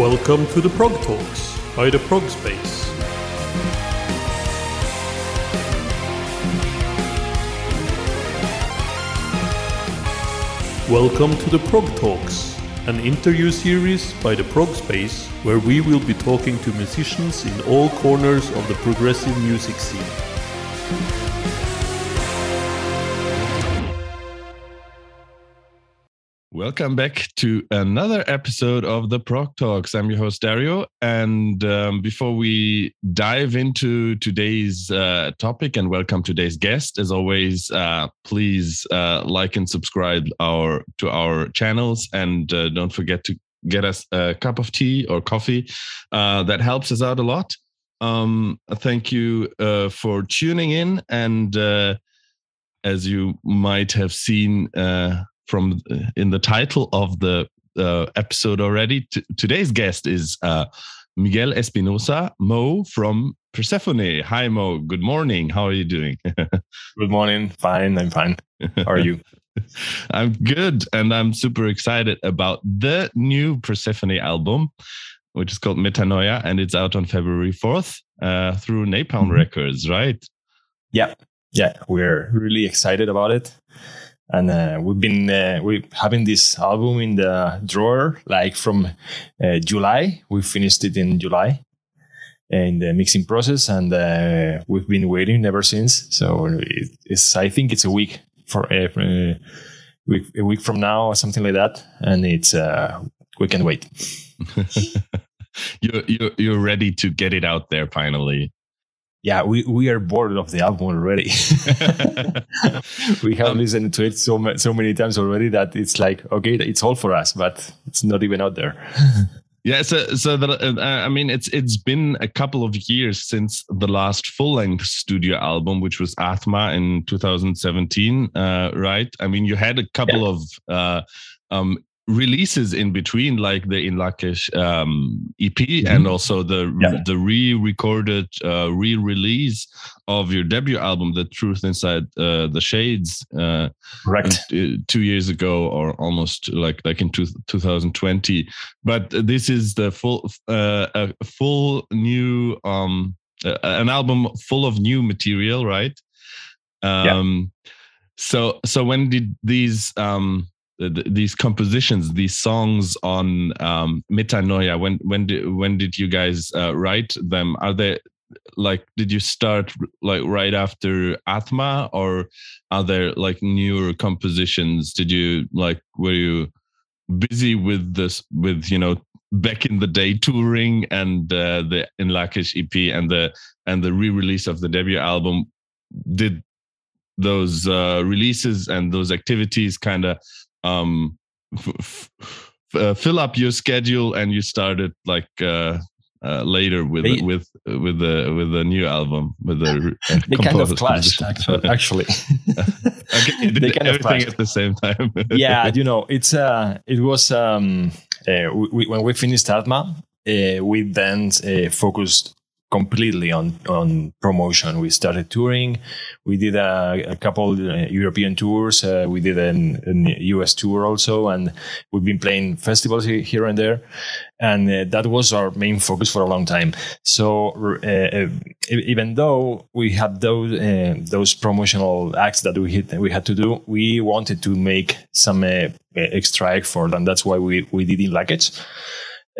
Welcome to the Prog Talks by the Prog Space. Welcome to the Prog Talks, an interview series by the Prog Space where we will be talking to musicians in all corners of the progressive music scene. Welcome back to another episode of the Prog Talks. I'm your host Dario, and um, before we dive into today's uh, topic and welcome today's guest, as always, uh, please uh, like and subscribe our to our channels, and uh, don't forget to get us a cup of tea or coffee. Uh, that helps us out a lot. Um, thank you uh, for tuning in, and as you might have seen from uh, in the title of the uh, episode already. T- today's guest is uh, Miguel Espinosa, Mo from Persephone. Hi, Mo. Good morning. How are you doing? good morning. Fine. I'm fine. How are you? I'm good. And I'm super excited about the new Persephone album, which is called Metanoia. And it's out on February 4th uh, through Napalm mm-hmm. Records, right? Yeah. Yeah. We're really excited about it and uh, we've been uh, we having this album in the drawer like from uh, July. We finished it in July in the mixing process, and uh, we've been waiting ever since. So it's I think it's a week for uh, uh, week, a week from now or something like that, and it's we can wait. you're, you're you're ready to get it out there finally yeah, we, we are bored of the album already. we have um, listened to it so so many times already that it's like okay, it's all for us, but it's not even out there. yeah, so so that uh, I mean, it's it's been a couple of years since the last full length studio album, which was Atma in 2017, uh, right? I mean, you had a couple yeah. of uh, um, releases in between, like the In Lak'ech um, EP mm-hmm. and also the yeah. the re-recorded uh, re-release of your debut album, The Truth Inside uh, the Shades, uh, correct, uh, two years ago or almost like like in two, 2020. But this is the full uh, a full new um, an album full of new material, right? Um, yeah. So so when did these um, these compositions, these songs on um, Metanoia? When when did when did you guys uh, write them? Are they like did you start like right after Atma, or are there like newer compositions? Did you like were you busy with this with you know back in the day touring and uh, the In Lak'ech EP and the and the re-release of the debut album? Did those uh, releases and those activities kind of um, f- f- uh, fill up your schedule and you started like uh, uh, later with they, with with the with the new album with the uh, they kind of clashed actually. Okay, they kind everything of at the same time. Yeah you know it's uh it was um uh, we, when we finished Atma uh, we then uh, focused completely on on promotion. We started touring. We did a, a couple uh, European tours. Uh, we did an, an, US tour also, and we've been playing festivals here and there. And uh, that was our main focus for a long time. So uh, uh even though we had those those promotional acts that we hit, we had to do, we wanted to make some extra effort, and that's why we we did In Lak'ech.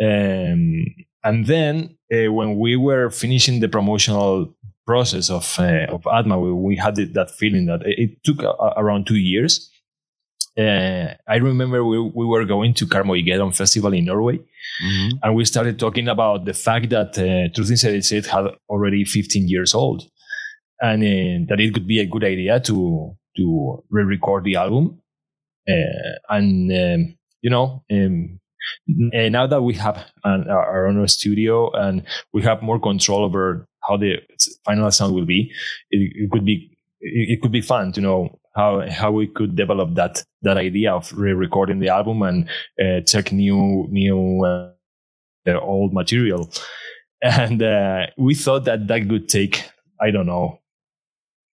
Um, and then uh, when we were finishing the promotional process of uh, of Atma, we, we had that feeling that it, took around two years. Uh, I remember we, we were going to Karmøygeddon Festival in Norway, mm-hmm. and we started talking about the fact that uh, Truth the Shades had already 15 years old, and uh, that it could be a good idea to to re-record the album. Uh, and um, you know, um, and now that we have an, our own studio and we have more control over how the final sound will be, it, it could be it, could be fun to know how how we could develop that that idea of re-recording the album and uh, check new new uh, old material. And uh, we thought that that could take I don't know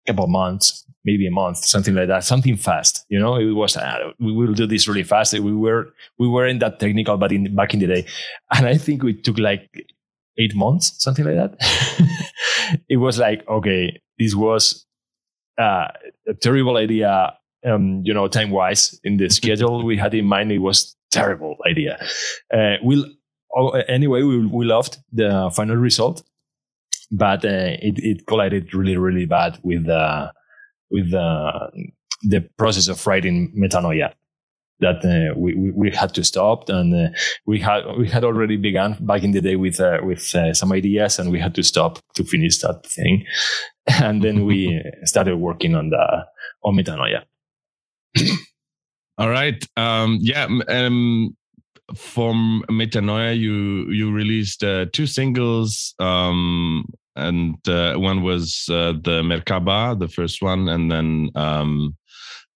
a couple months, maybe a month, something like that, something fast. You know, it was uh, we will do this really fast. We were we weren't that technical, but in back in the day, and I think we took like eight months, something like that. it was like okay, this was uh, a terrible idea. Um, you know, time wise in the schedule we had in mind, it was terrible idea. Uh, we'll oh, anyway, we we loved the final result, but uh, it it collided really really bad with the with the the process of writing metanoia that uh, we, we, had to stop. And uh, we had we had already begun back in the day with uh, with uh, some ideas and we had to stop to finish that thing. And then we started working on the on metanoia. All right. Um, yeah um, from metanoia you you released uh, two singles um, and uh, one was uh, the Merkabah, the first one, and then um,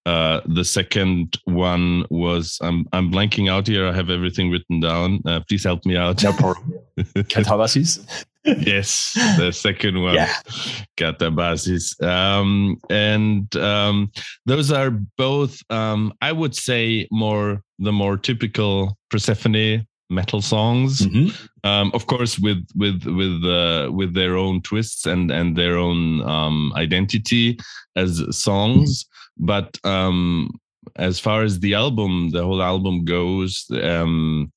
uh, the second one was I'm I'm blanking out here. I have everything written down. Uh, please help me out. No problem. Katabasis. yes, the second one. Yeah. Katabasis. Um, and um, those are both, um, I would say, more the more typical Persephone metal songs. Mm-hmm. Um, of course, with with with uh, with their own twists and and their own um, identity as songs. But um, as far as the album, the whole album goes, um,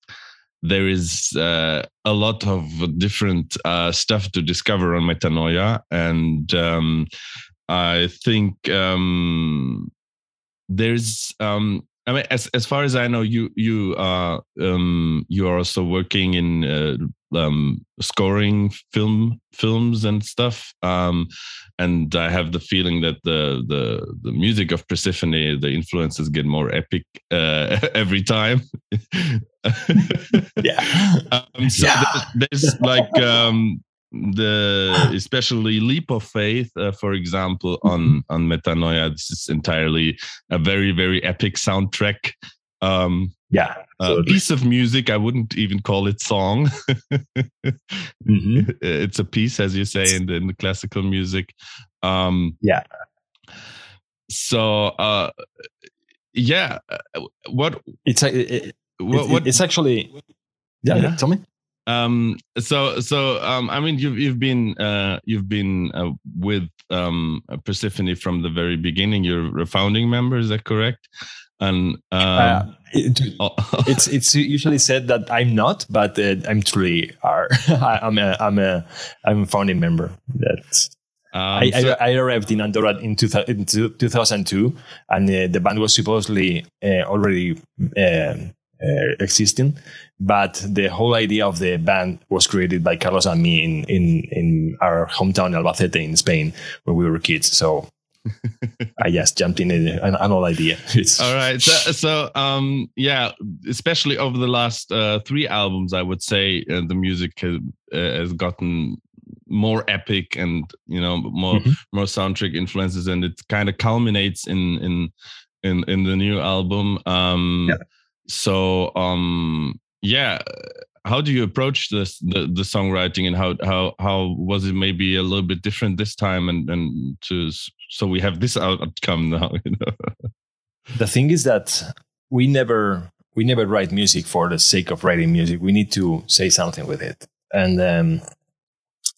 there is uh, a lot of different uh, stuff to discover on Metanoia, and um, I think um, there's um, I mean, as as far as I know, you you are um, you are also working in uh, um, scoring film films and stuff. Um, and I have the feeling that the the the music of Persephone, the influences get more epic uh, every time. yeah. Um, so Yeah. There's, there's like um, the especially leap of faith, uh, for example, on on Metanoia. This is entirely a very very epic soundtrack. Um, Yeah. a Absolutely. piece of music. I wouldn't even call it song. Mhm. it's a piece, as you say in the, in the classical music. Um, Yeah. So, uh, yeah, uh, what It's a, it, it- what, what it's actually. Yeah. yeah. Tell me. Um so so um i mean you've you've been uh you've been uh, with um persephone from the very beginning you're a founding member is that correct and um Uh, it- oh, it's it's usually said that I'm not, but uh, I'm truly are. I, I'm a I'm a I'm a founding member. That's um, I, so- I, I arrived in Andorra in, two, in two- 2002, and uh, the band was supposedly uh, already um, uh, existing, but the whole idea of the band was created by Carlos and me in in, in our hometown Albacete in Spain when we were kids. So I just jumped in an, an old idea. It's, All right. So, so um, yeah, especially over the last uh, three albums, I would say uh, the music has, uh, has gotten more epic and you know more Mhm. more soundtrack influences, and it kind of culminates in in in in the new album. Um, Yeah. So um, yeah. How do you approach this the, the songwriting and how how how was it maybe a little bit different this time and and to so we have this outcome now you know the thing is that we never we never write music for the sake of writing music we need to say something with it and um,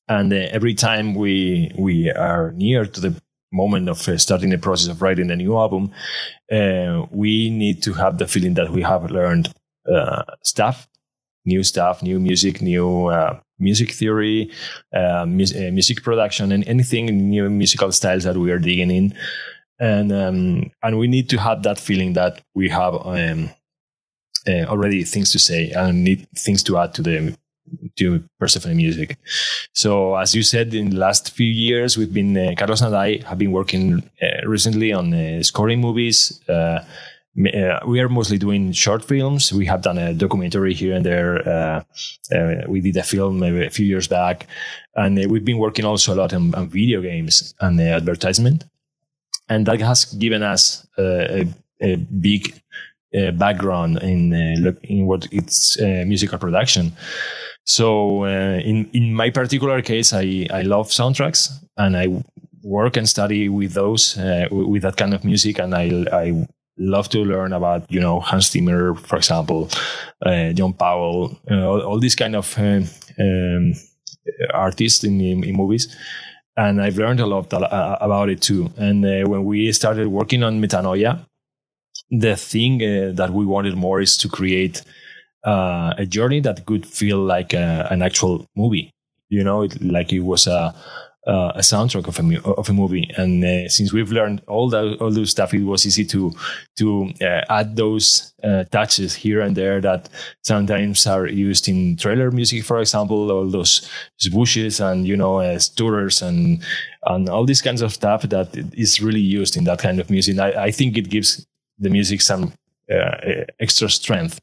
and uh, every time we we are near to the moment of uh, starting the process of writing a new album uh, we need to have the feeling that we have learned uh, stuff new stuff new music new uh, music theory uh, uh, music production and anything new musical styles that we are digging in. And um, and we need to have that feeling that we have um, already things to say and need things to add to the to Persephone music. So as you said, in the last few years, we've been uh, Carlos and I have been working uh, recently on uh, scoring movies. Uh, uh, we are mostly doing short films. We have done a documentary here and there. We did a film maybe a few years back, and we've been working also a lot on, on video games and advertisement and that has given us a, a big uh, background in uh, in what it's uh, musical production. So uh, in in my particular case, I I love soundtracks, and I work and study with those uh, with that kind of music, and I I love to learn about you know Hans Zimmer, for example, uh, John Powell, all, all, these kind of uh, um, artists in, in, in, movies. And I've learned a lot about it too. And uh, when we started working on Metanoia, the thing uh, that we wanted more is to create a journey that could feel like a, an actual movie. You know, it, like it was a uh, a soundtrack of a of a movie. And uh, since we've learned all that all those stuff, it was easy to to uh, add those uh, touches here and there that sometimes are used in trailer music, for example, all those swooshes and you know uh, stirrers and and all these kinds of stuff that is really used in that kind of music. I, I think it gives the music some uh, extra strength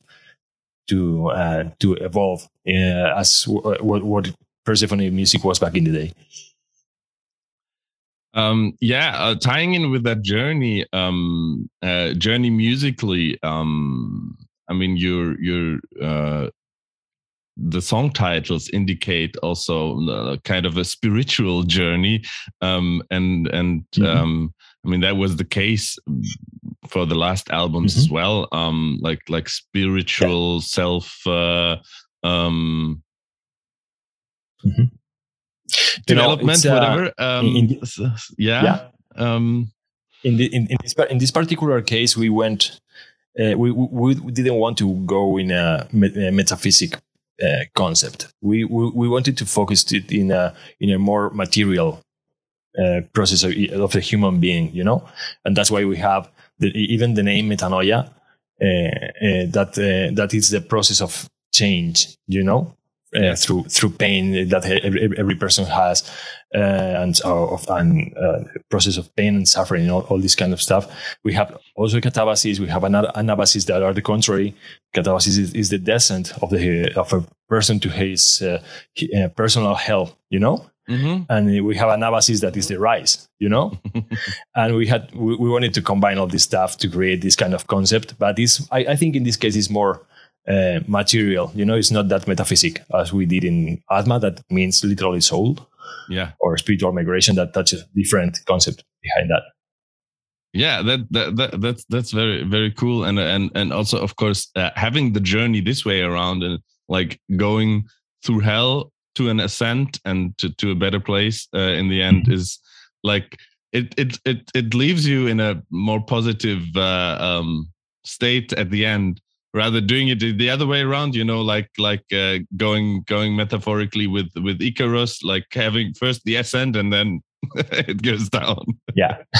to to evolve as what, what Persephone music was back in the day. Um, yeah, uh, tying in with that journey, um, uh, journey musically. Um, I mean, your your uh, the song titles indicate also uh, kind of a spiritual journey, um, and and mm-hmm. um, I mean that was the case for the last albums mm-hmm. as well. Um, like like spiritual yeah. self. Uh, um, mm-hmm development, know, uh, whatever. Um, in the, yeah. yeah. Um, in, the, in, in, this, in this particular case, we went. Uh, we, we, we didn't want to go in a, a metaphysic uh, concept. We, we, we wanted to focus it in a in a more material uh, process of, of, the human being, you know, and that's why we have the, even the name metanoia. Uh, uh, that that is the process of change, you know, uh, through through pain that every, every person has, uh, and uh, and uh, process of pain and suffering, all, all this kind of stuff. We have also catabasis. We have another anabasis that are the contrary. Catabasis is, is the descent of the of a person to his, uh, uh, personal hell. You know. Mm-hmm. And we have an anabasis that is the rice, you know, and we had we, we, wanted to combine all this stuff to create this kind of concept. But this, I, I think, in this case, is more uh, material. You know, it's not that metaphysic as we did in Atma, that means literally soul. Yeah. Or spiritual migration that touches different concept behind that. Yeah, that, that, that that's that's very very cool, and and and also of course uh, having the journey this way around and like going through hell to an ascent and to, to a better place uh, in the end mm-hmm. is like it it it it leaves you in a more positive uh, um, state at the end rather doing it the other way around you know like like uh, going going metaphorically with with icarus like having first the ascent and then it goes down. Yeah.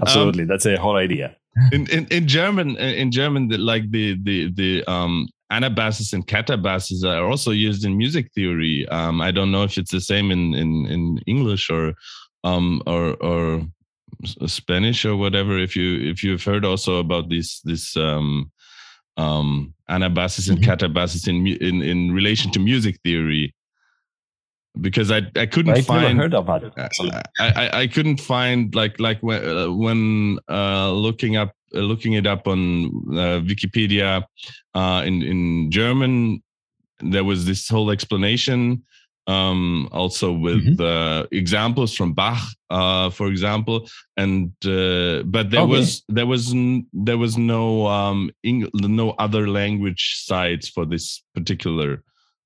Absolutely. Um, that's a whole idea. in, in in german in german the, like the the the um anabasis and catabasis are also used in music theory um i don't know if it's the same in in in english or um or or Spanish or whatever. If you if you've heard also about this this um, um, anabasis and mm-hmm. catabasis in in in relation to music theory, because I I couldn't I've find heard about it. I, I, I couldn't find like like when uh, when uh, looking up uh, looking it up on uh, Wikipedia uh, in in German. There was this whole explanation um, also with mm-hmm. uh, examples from Bach, uh, for example, and uh, but there okay. was there was n- there was no um, Eng- no other language sites for this particular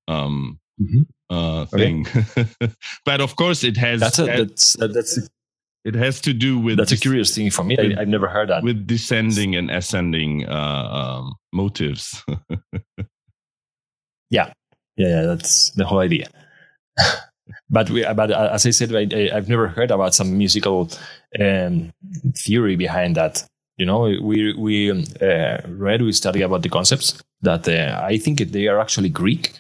um, mm-hmm. Uh, thing. Okay. but of course, it has. That's a, that's that's. It has to do with. That's a curious thing for me. With, I, have never heard that. With descending and ascending uh, um, motives. yeah, yeah, that's the whole idea. but we, but as I said, I, have never heard about some musical um, theory behind that. You know, we we um, uh, read, we study about the concepts that uh, I think they are actually Greek.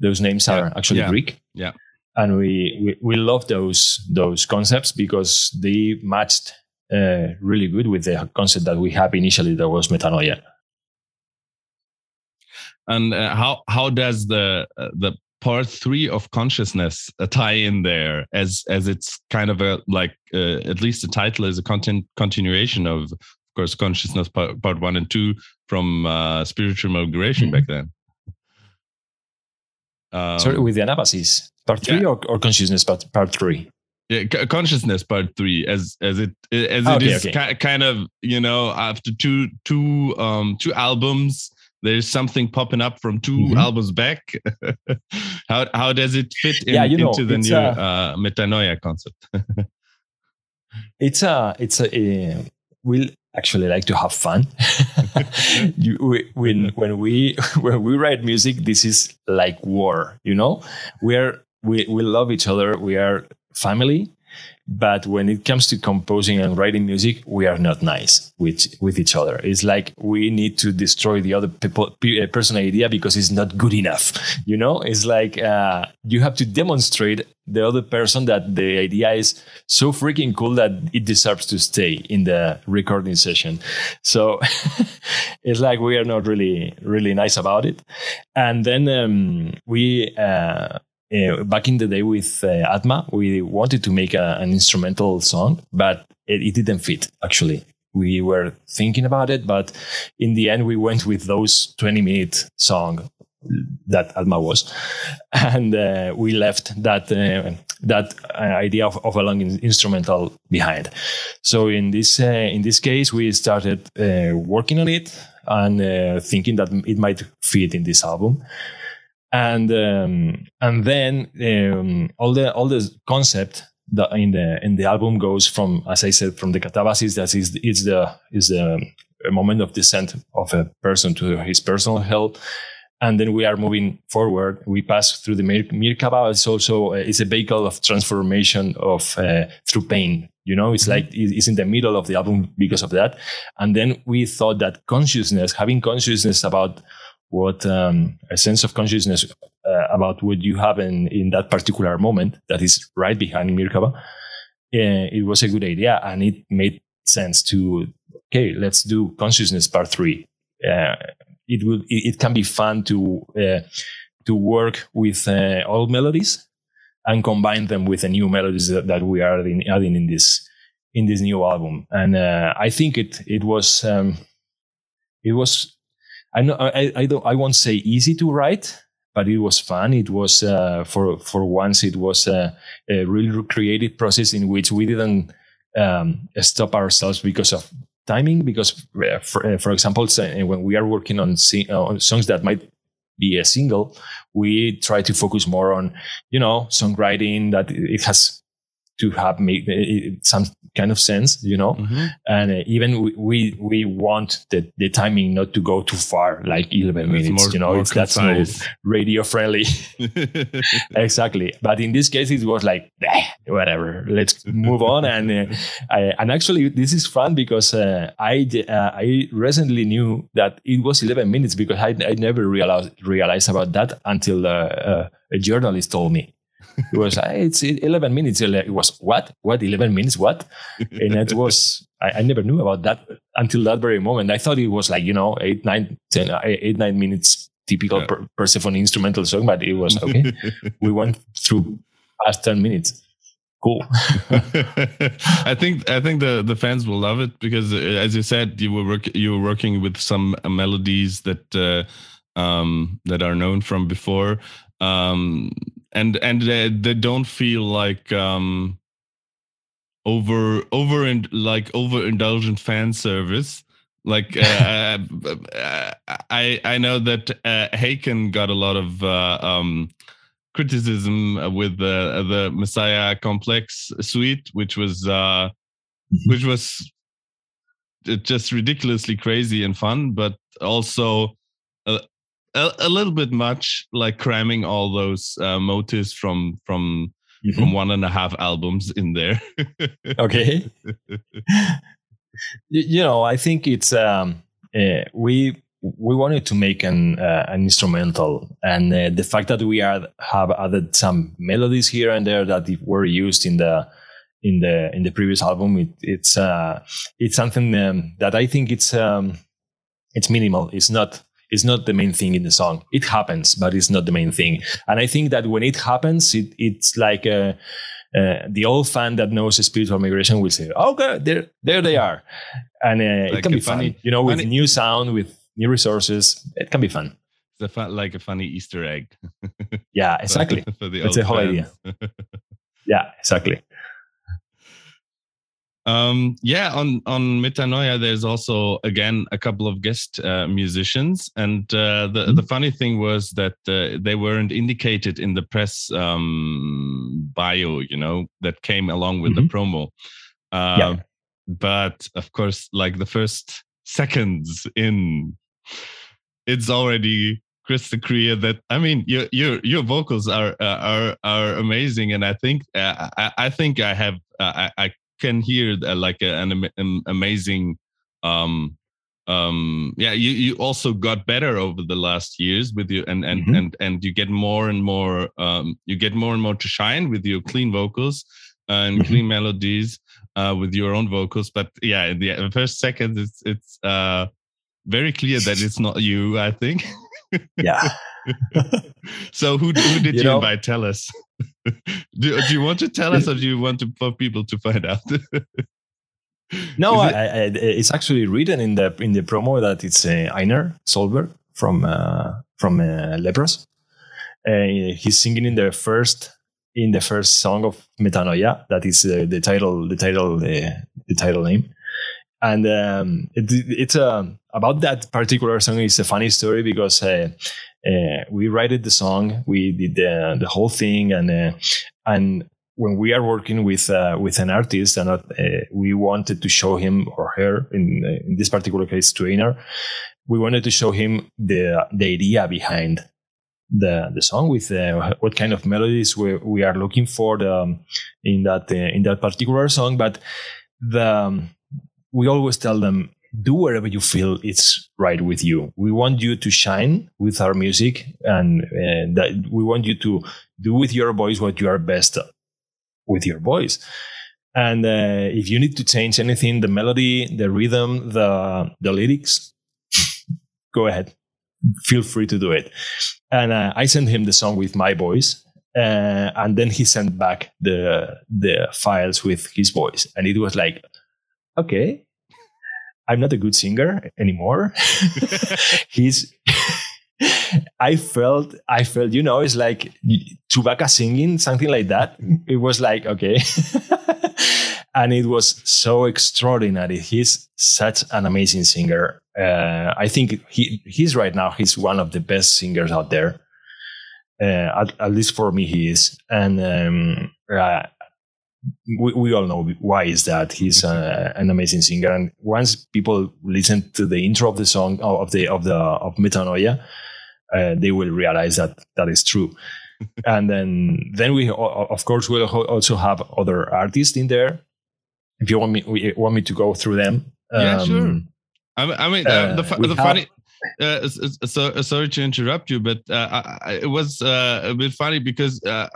Those names yeah. are actually yeah. Greek. Yeah, and we, we we love those those concepts because they matched uh, really good with the concept that we have initially. That was metanoia. And uh, how how does the uh, the part three of consciousness a tie in there as as it's kind of a like uh, at least the title is a content continuation of of course consciousness part, part one and two from uh, spiritual migration mm-hmm. back then um, sorry with the anabasis part three yeah. or, or consciousness part, part three yeah, consciousness part three as as it as it Okay, is okay. ki- kind of you know after two two um two albums there's something popping up from 2 Mhm. albums back how how does it fit in, Yeah, you know, into the new uh, uh, metanoia concept it's a it's a, uh, we actually like to have fun you, we, when when we when we write music this is like war you know we are we, we love each other we are family but when it comes to composing and writing music we are not nice with with each other. It's like we need to destroy the other people pe- person idea because it's not good enough you know? It's like uh, you have to demonstrate the other person that the idea is so freaking cool that it deserves to stay in the recording session. So it's like we are not really really nice about it. And then um, we uh, uh, back in the day with uh, Atma, we wanted to make a, an instrumental song, but it, it didn't fit actually. We were thinking about it, but in the end, we went with those 20 minute song that Atma was. And uh, we left that, uh, that uh, idea of, of a long in- instrumental behind. So in this, uh, in this case, we started working on it and thinking that it might fit in this album and um, and then um, all the all the concept that in the in the album goes from as I said from the catabasis that is it's the is the a moment of descent of a person to his personal hell. And then we are moving forward. We pass through the Mir- Merkabah it's also uh, it's a vehicle of transformation of uh, through pain. You know it's like it's in the middle of the album because of that. And then we thought that consciousness having consciousness about what um, a sense of consciousness uh, about what you have in, in that particular moment that is right behind Merkabah, uh, it was a good idea and it made sense to okay let's do consciousness part three. Uh, it will it, it can be fun to uh, to work with uh, old melodies and combine them with the new melodies that, that we are adding, adding in this in this new album. And uh, i think it it was um, it was I know I, I don't I won't say easy to write, but it was fun. It was uh, for for once it was a, a really creative process in which we didn't um, stop ourselves because of timing. Because uh, for, uh, for example, uh, when we are working on sing, uh, on songs that might be a single, we try to focus more on you know songwriting that it has to have made some kind of sense, you know? Mhm. and uh, even we, we we want the, the timing not to go too far like 11 minutes more- you know? It's that's no radio friendly. Exactly. But in this case it was like "Eh, whatever let's move on. And uh, I, and actually this is fun because uh, I uh, I recently knew that it was 11 minutes because I, I never realized realized about that until a journalist told me it was "Ah, it's 11 minutes. It was what? What 11 minutes? What? And it was I, I never knew about that until that very moment. I thought it was like you know eight nine ten uh, eight nine minutes typical Yeah. per- persephone instrumental song but it was okay we went through past 10 minutes. Cool. I think I think the the fans will love it because, uh, as you said, you were work, you were working with some uh, melodies that uh, um, that are known from before, um, and and they, they don't feel like um, over over and like overindulgent fan service. Like uh, uh, I I know that uh, Haken got a lot of uh, um, criticism uh, with the the Messiah Complex suite, which was uh, which was uh, just ridiculously crazy and fun, but also a, a little bit much, like cramming all those uh, motives from from from one and a half albums in there. okay. You, you know i think it's um uh, we we wanted to make an uh, an instrumental and uh, the fact that we are have added some melodies here and there that were used in the in the in the previous album it, it's uh it's something um, that i think it's um it's minimal. It's not it's not the main thing in the song it happens but it's not the main thing and i think that when it happens it it's like a uh, the old fan that knows spiritual migration will say, "Okay, there, there they are," and uh, it can be fun. funny- You know, with funny- new sound, with new resources, it can be fun. It's a fun, like a funny Easter egg. Yeah, exactly. for the That's the whole fans. Yeah, exactly. Um, yeah, on on Metanoia, there's also again a couple of guest uh, musicians, and uh, the mm-hmm. the funny thing was that uh, they weren't indicated in the press um, bio, you know, that came along with mm-hmm. the promo. yeah. Um, but of course, like the first seconds in, it's already crystal clear that I mean your your your vocals are uh, are are amazing, and I think uh, I, I think I have uh, I, I can hear like a, an, an, amazing um um yeah you you also got better over the last years with you and and mm-hmm. and and you get more and more um you get more and more to shine with your clean vocals and mm-hmm. clean melodies uh with your own vocals but yeah in the first second it's it's uh very clear that it's not you i think yeah. So who, who did you, you know, invite? Tell us. Do, do you want to tell us or do you want to, for people to find out? No? I, I, it's actually written in the in the promo that it's uh, Einar Solberg from uh, from uh, Leprous uh, he's singing in the first in the first song of Metanoia that is uh, the title the title uh, the title name and um, it, it's uh, about that particular song is a funny story because uh, uh, we wrote the song, we did the, the whole thing, and uh, and when we are working with uh, with an artist, and uh, we wanted to show him or her, in, in this particular case, trainer, we wanted to show him the the idea behind the the song with uh, what kind of melodies we, we are looking for the, in that uh, in that particular song. But the um, we always tell them do whatever you feel it's right with you. We want you to shine with our music, and uh, that we want you to do with your voice what you are best with your voice. And uh, if you need to change anything, the melody, the rhythm, the the lyrics, go ahead. Feel free to do it. And uh, I sent him the song with my voice, uh, and then he sent back the the files with his voice, and it was like, okay, I'm not a good singer anymore. He's I felt I felt, you know, it's like Chewbacca singing, something like that. It was like, okay. and it was so extraordinary. He's such an amazing singer. Uh, I think he he's right now, he's one of the best singers out there. Uh, at, at, least for me, he is. And um, uh, we, we all know why is that. He's uh, an amazing singer. And once people listen to the intro of the song of the of the of metanoia uh, they will realize that that is true. And then then we of course will also have other artists in there. If you want me want me to go through them yeah um, sure i mean, uh, the, the have, funny uh, so sorry to interrupt you, but uh, I, it was uh, a bit funny because uh,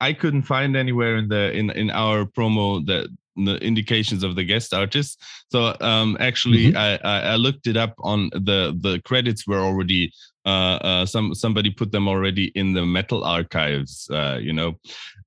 I couldn't find anywhere in the in in our promo that the indications of the guest artists. So um, actually, mm-hmm. I, I looked it up on the the credits were already uh, uh, some somebody put them already in the metal archives. Uh, you know,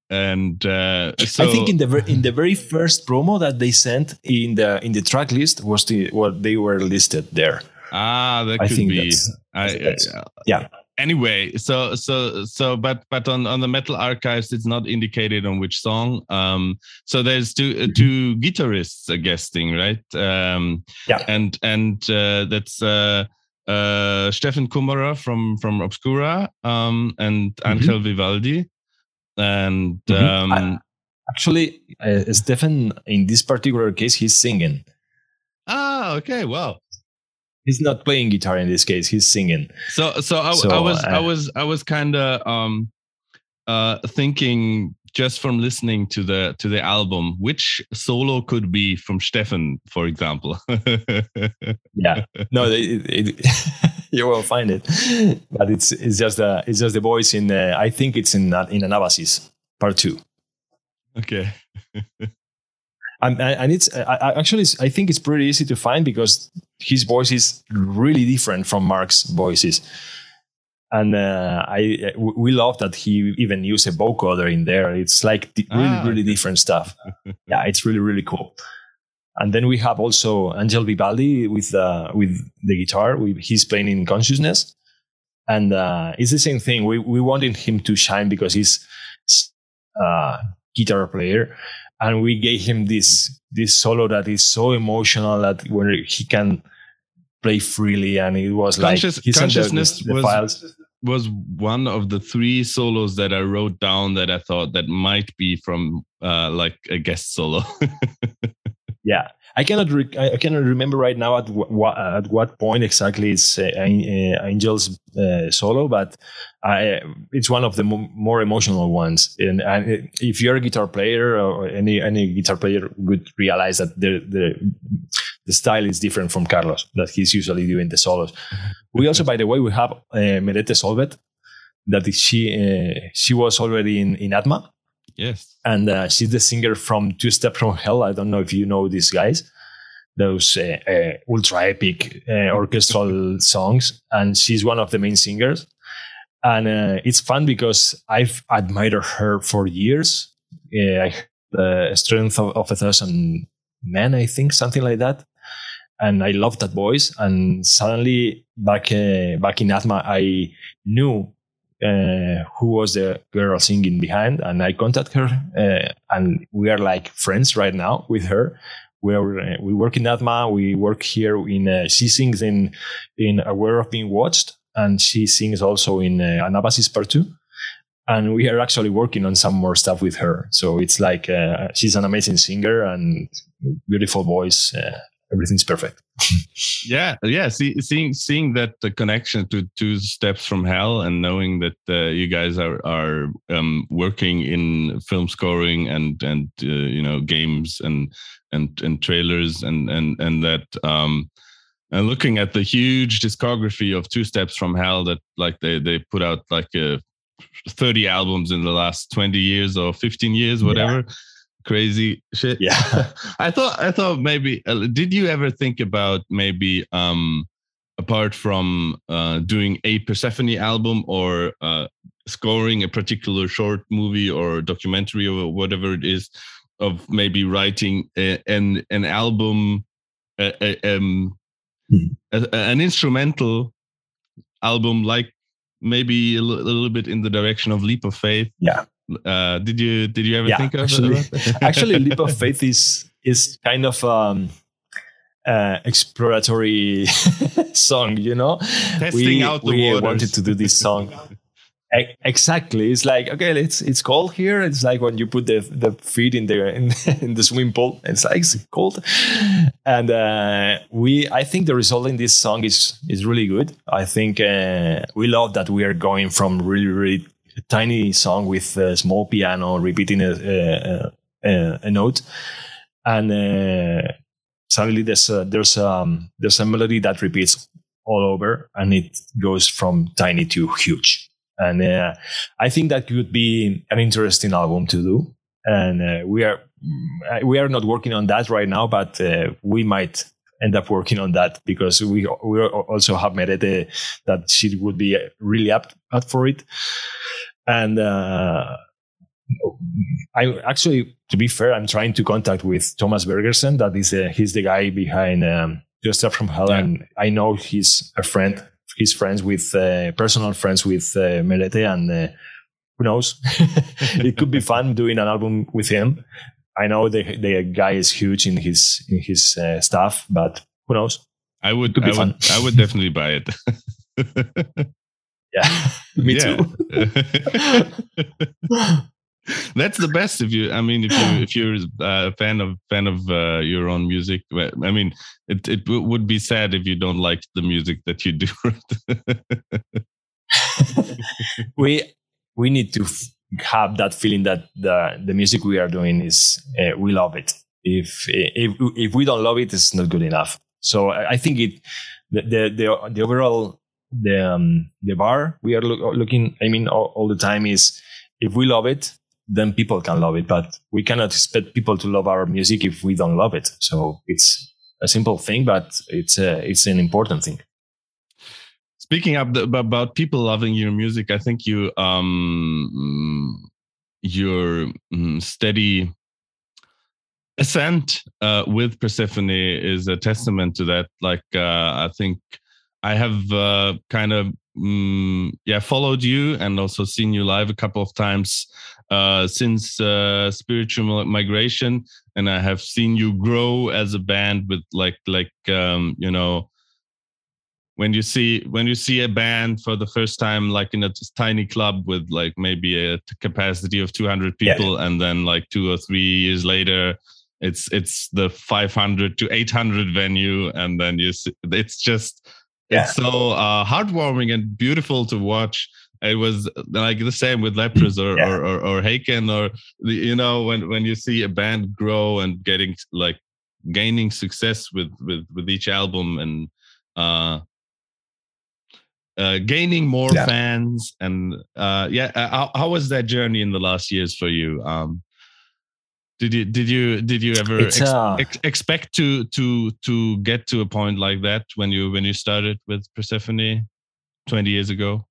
and uh, so, I think in the in the very first promo that they sent in the in the track list was the what they were listed there. Ah, that could be. I, that's, yeah anyway so so so but but on on the metal archives it's not indicated on which song. Um so there's two uh, two guitarists guesting right? Um yeah. and and uh, that's uh uh Steffen Kummerer from from Obscura um and mm-hmm. Angel Vivaldi. And mm-hmm. um I, actually uh, Stefan in this particular case he's singing. Ah okay well he's not playing guitar in this case he's singing. So so i, so, I was uh, i was i was kind of um uh thinking just from listening to the to the album which solo could be from steffen for example? Yeah. No it, it, you will find it. But it's it's just the it's just the voice in uh, i think it's in in anabasis part two. Okay and, and it's I, actually I think it's pretty easy to find because his voice is really different from Marc's voices. And uh, I we love that he even used a vocoder in there. It's like really ah, really okay. different stuff. yeah, it's really really cool. And then we have also Angel Vivaldi with uh, with the guitar. We, he's playing in Consciousness, and uh, it's the same thing. We we wanted him to shine because he's a uh, guitar player, and we gave him this this solo that is so emotional that where he can play freely, and it was Conscious, like the, the, the was, files. was one of the three solos that I wrote down that I thought that might be from uh, like a guest solo. yeah, I cannot re- I cannot remember right now at what at what point exactly it's uh, uh, Angel's uh, solo, but I, it's one of the mo- more emotional ones. And, and, if you're a guitar player or any any guitar player would realize that the the the style is different from Carlos that he's usually doing the solos. We also, by the way, we have uh, Merethe Soltvedt that is she uh, she was already in in Atma Yes. and uh, she's the singer from Two Step from Hell. I don't know if you know these guys, those uh, uh, ultra epic uh, orchestral songs, and she's one of the main singers. And uh, it's fun because I've admired her for years. Uh, the strength of, of a thousand men, I think, something like that. And I loved that voice. And suddenly, back uh, back in Atma, I knew uh, who was the girl singing behind, and I contact her, uh, and we are like friends right now with her. We are uh, we work in Atma. We work here in. Uh, she sings in in Aware of Being Watched, and she sings also in uh, Anabasis Part Two. And we are actually working on some more stuff with her. So it's like uh, she's an amazing singer and beautiful voice. Uh, everything's perfect. yeah yeah see, seeing seeing that the connection to two steps from hell and knowing that uh, you guys are are um, working in film scoring and and uh, you know games and and and trailers and and and that um and looking at the huge discography of two steps from hell that like they they put out like uh, 30 albums in the last 20 years or 15 years whatever yeah crazy shit. Yeah. I thought I thought maybe uh, did you ever think about maybe um apart from uh doing a Persephone album or uh scoring a particular short movie or documentary or whatever it is of maybe writing a, an an album a, a, um mm-hmm. an instrumental album like maybe a, l- a little bit in the direction of leap of faith yeah uh, did you did you ever yeah, think of actually, actually, leap of faith is is kind of um, uh, exploratory song. You know, testing we, out the we waters. wanted to do this song. Exactly. It's like okay, it's it's cold here. It's like when you put the the feet in the in, in the swimming pool. It's like it's cold, and uh, we. I think the result in this song is is really good. I think uh, we love that we are going from really really tiny song with a small piano repeating a, a, a, a note, and uh, suddenly there's a, there's um there's a melody that repeats all over, and it goes from tiny to huge. And uh, I think that could be an interesting album to do. And uh, we are we are not working on that right now, but uh, we might end up working on that because we we also have Merethe that she would be really up, up for it and uh, I actually, to be fair, I'm trying to contact with Thomas Bergersen. That is, uh, he's the guy behind um, Two Steps from Hell, yeah. and I know he's a friend. He's friends with uh, personal friends with uh, Merethe, and uh, who knows? it could be fun doing an album with him. I know the the guy is huge in his in his uh, stuff, but who knows? I would, I would, I would definitely buy it. Yeah, me yeah. too. That's the best if you. I mean, if you if you're a fan of fan of uh, your own music, I mean, it it w- would be sad if you don't like the music that you do. we we need to f- have that feeling that the the music we are doing is uh, we love it. If if if we don't love it, it's not good enough. So I, I think it the the the, the overall the um, the bar we are lo- looking i mean all, all, the time is if we love it then people can love it but we cannot expect people to love our music if we don't love it so it's a simple thing but it's a, it's an important thing speaking of the, about people loving your music i think you um your um, steady ascent uh, with persephone is a testament to that. Like uh, i think I have uh, kind of um, yeah followed you and also seen you live a couple of times uh, since uh, spiritual migration. And i have seen you grow as a band with like like um, you know when you see when you see a band for the first time like in a tiny club with like maybe a capacity of 200 people yeah. and then like two or three years later it's it's the 500 to 800 venue and then you see, it's just yeah. it's so uh, heartwarming and beautiful to watch it was like the same with Leprous or, yeah. or, or, or Haken or the, you know when when you see a band grow and getting like gaining success with with with each album and uh uh, gaining more yeah. fans and uh, yeah uh, how, how, was that journey in the last years for you? Um, did you did you did you ever ex uh, ex expect to to to get to a point like that when you when you started with persephone 20 years ago?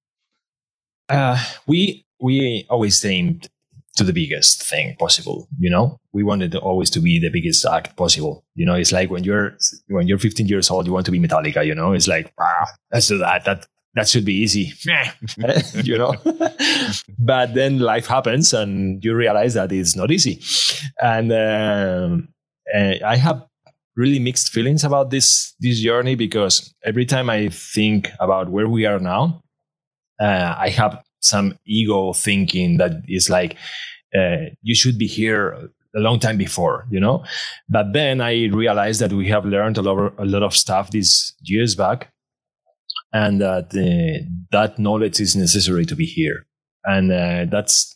Uh, we we always aimed to the biggest thing possible you know? We wanted always to be the biggest act possible you know? It's like when you're when you're 15 years old you want to be metallica you know? It's like ah, let's do that that that should be easy, you know. but then life happens, and you realize that it's not easy. And um, uh, I have really mixed feelings about this this journey because every time I think about where we are now, uh, I have some ego thinking that is like uh, you should be here a long time before, you know. But then I realized that we have learned a lot, a lot of stuff these years back and that uh, that knowledge is necessary to be here. And uh, that's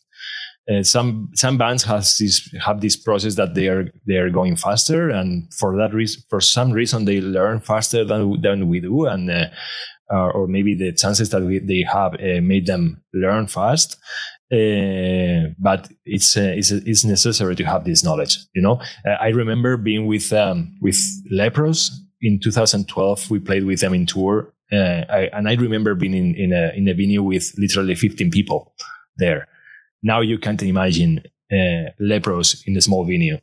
uh, some some bands has this have this process that they are they are going faster, and for that reason, for some reason, they learn faster than than we do, and uh, or maybe the chances that we, they have uh, made them learn fast. Uh, but it's, uh, it's it's necessary to have this knowledge. You know, uh, I remember being with um, with Leprous in 2012. We played with them in tour, uh, I, and I remember being in, in, a, in a venue with literally 15 people there. Now you can't imagine uh, Leprous in a small venue.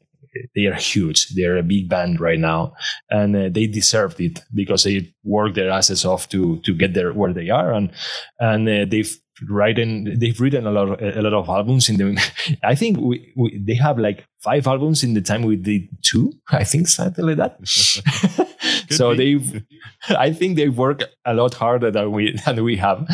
They are huge. They are a big band right now, and uh, they deserved it because they worked their asses off to to get there where they are, and and uh, they've written they've written a lot of, a lot of albums in the. I think we, we they have like five albums in the time we did two. I think something like that. so they i think they work a lot harder than we than we have.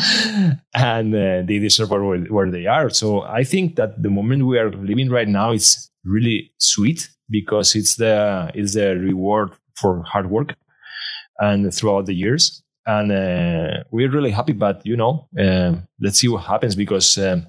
And uh, they deserve where, where they are. So i think that the moment we are living right now is really sweet because it's the it's the reward for hard work and throughout the years. And uh, we're really happy but you know uh, let's see what happens because um,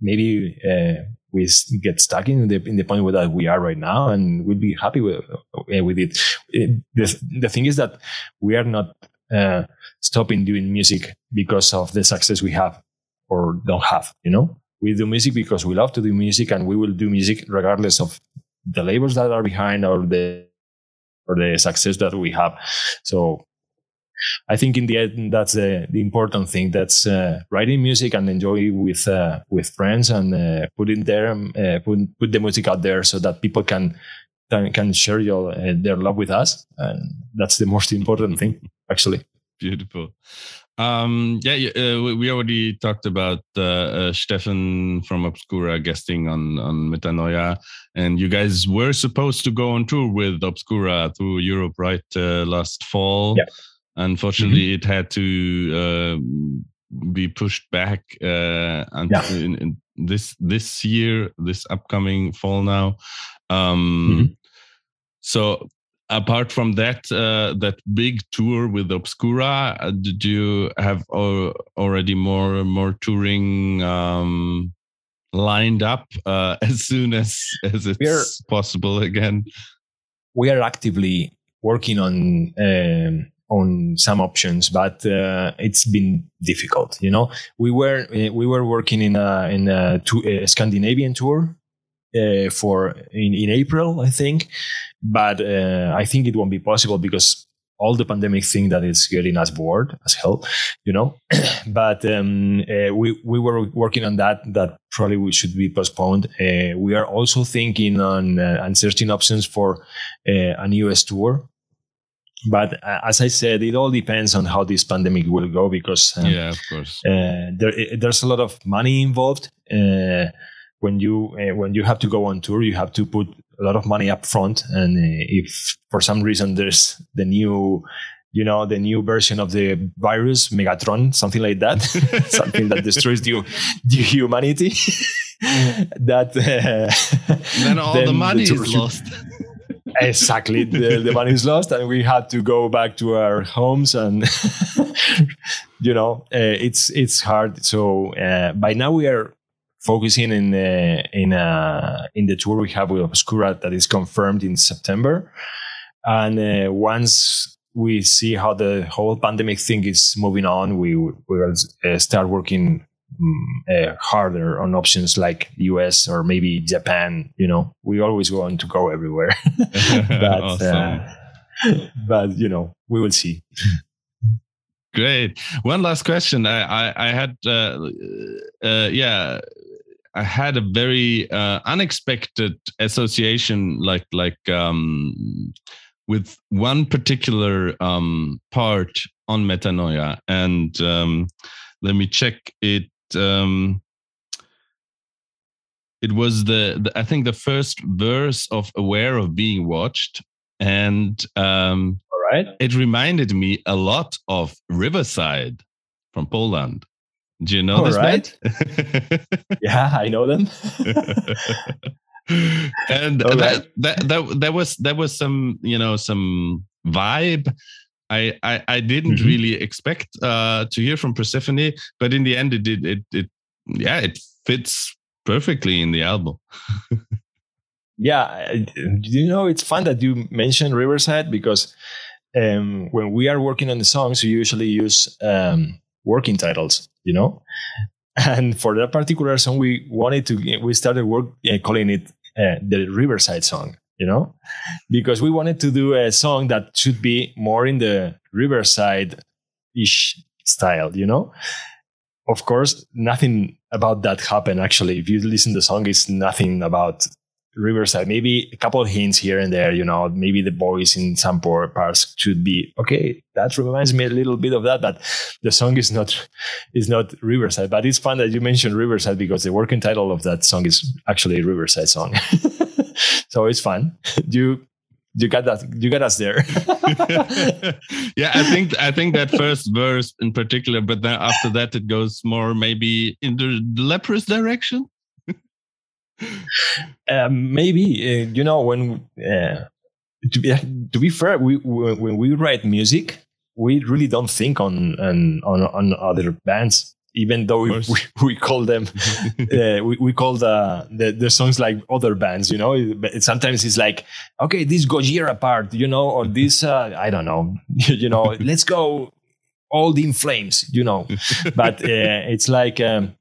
maybe uh, we get stuck in the in the point where that we are right now, and we'll be happy with uh, with it. it the, the thing is that we are not uh, stopping doing music because of the success we have or don't have. You know, we do music because we love to do music, and we will do music regardless of the labels that are behind or the or the success that we have. So I think in the end that's the, the important thing. That's uh, writing music and enjoy with uh, with friends and uh, put in there, um, uh, put put the music out there so that people can can share your uh, their love with us, and that's the most important thing, actually. Beautiful. Um, yeah, uh, we already talked about Steffen from Obscura guesting on on Metanoia, and you guys were supposed to go on tour with Obscura through Europe, right? last fall. Yeah Unfortunately, mm-hmm. it had to uh, be pushed back uh, until yeah. in, in this this year, this upcoming fall now. Um, mm-hmm. So apart from that uh, that big tour with Obscura, uh, did you have already more more touring um, lined up uh, as soon as as it's are, possible again? We are actively working on um, on some options, but uh, it's been difficult. You know, we were uh, we were working in a in a, to, a Scandinavian tour uh, for in, in April, I think, but uh, I think it won't be possible because all the pandemic thing that is getting us bored as hell, you know. but um, uh, we we were working on that. That probably we should be postponed. Uh, we are also thinking on uh, and searching options for a US tour but uh, as I said, it all depends on how this pandemic will go because um, yeah, of course, uh, there, there's a lot of money involved. Uh, when you uh, when you have to go on tour, you have to put a lot of money up front, and uh, if for some reason there's the new you know the new version of the virus megatron something like that something that destroys the, the humanity that uh, then all then the money the is lost exactly. The, the money is lost and we had to go back to our homes and you know uh, it's it's hard. So uh, by now we are focusing in uh, in uh, in the tour we have with obscura that is confirmed in september. And uh, once we see how the whole pandemic thing is moving on we will uh, start working uh, harder on options like US or maybe Japan. You know, we always want to go everywhere, but awesome. uh, but you know, we will see. Great. One last question. I I, I had uh, uh, yeah. I had a very uh, unexpected association, like like um, with one particular um, part on metanoia, and um, let me check it um, it was the, the, I think the first verse of Aware of Being Watched, and um, all right, it reminded me a lot of Riverside from Poland. Do you know all this right. yeah, I know them. and that, that that that was that was some you know some vibe I I, I didn't mm-hmm. really expect uh, to hear from Persephone, but in the end, it did. It, it yeah, it fits perfectly in the album. yeah, you know, it's fun that you mentioned Riverside because um, when we are working on the songs, we usually use um, working titles. You know, and for that particular song, we wanted to we started work uh, calling it uh, the Riverside song you know, because we wanted to do a song that should be more in the riverside ish style, you know. Of course, nothing about that happened actually. If you listen to the song, it's nothing about Riverside. Maybe a couple of hints here and there, you know, maybe the voice in some poor parts should be okay. That reminds me a little bit of that, but the song is not is not Riverside. But it's fun that you mentioned Riverside because the working title of that song is actually Riverside song. so it's fun. you you got that you got us there. Yeah i think i think that first verse in particular but then after that it goes more maybe in the leprous direction. Um, maybe uh, you know when uh, to be to be fair we when we write music we really don't think on on on, on other bands even though we, we, we, call them uh, we, we call the, the, the songs like other bands you know? But sometimes it's like okay this gojira part you know or this uh, i don't know you know let's go all in flames you know? But uh, it's like um,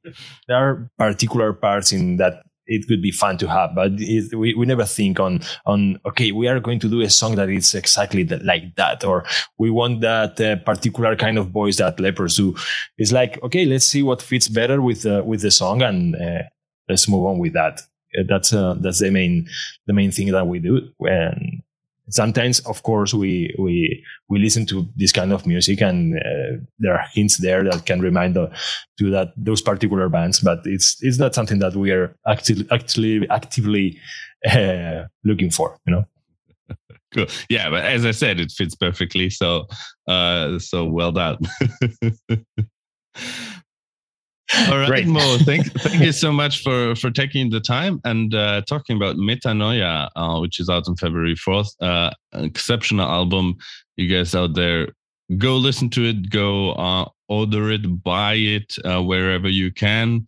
there are particular parts in that it could be fun to have. But it, we, we never think on on okay, we are going to do a song that is exactly that, like that, or we want that uh, particular kind of voice that Leprous do. It's like okay, let's see what fits better with uh, with the song, and uh, let's move on with that. Uh, that's uh, that's the main the main thing that we do. And sometimes of course we we we listen to this kind of music and uh, there are hints there that can remind the, to that those particular bands but it's it's not something that we are actually actually actively uh, looking for you know? Cool. Yeah but as i said it fits perfectly so uh so well done All right, Great. Mo. Thank, thank you so much for for taking the time and uh, talking about Metanoia, uh, which is out on February fourth. Uh, exceptional album. You guys out there, go listen to it. Go uh, order it, buy it uh, wherever you can.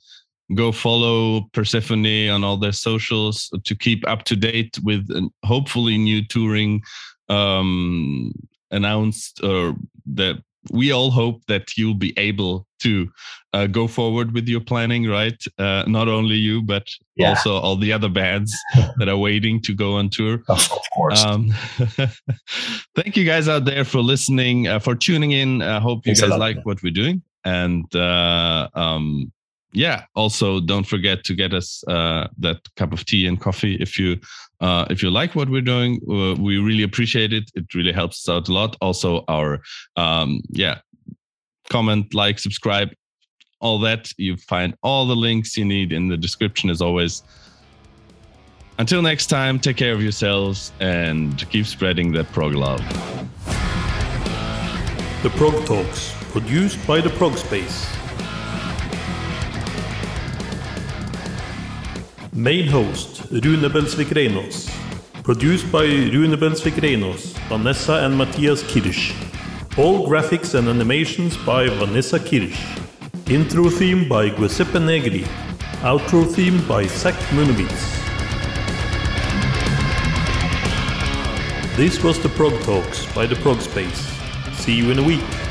Go follow Persephone on all their socials to keep up to date with hopefully new touring um, announced or that we all hope that you'll be able to uh, go forward with your planning, right? Uh, not only you, but yeah. also all the other bands that are waiting to go on tour. Of, course. Um, thank you guys out there for listening, uh, for tuning in. I hope you Thanks guys like what we're doing. And uh, um, yeah, also don't forget to get us uh, that cup of tea and coffee if you uh, if you like what we're doing. Uh, we really appreciate it. It really helps us out a lot. Also, our um, yeah, comment, like, subscribe, all that. You find all the links you need in the description as always. Until next time, take care of yourselves and keep spreading that prog love. The Prog Talks, produced by the Prog Space. Main host Rune Belsvik Reinås. Produced by Rune Belsvik Reinås, Vanessa and Matthias Kirsch. All graphics and animations by Vanessa Kirsch. Intro theme by Giuseppe Negri. Outro theme by Zach Munowitz. This was the Prog Talks by the Prog Space. See you in a week.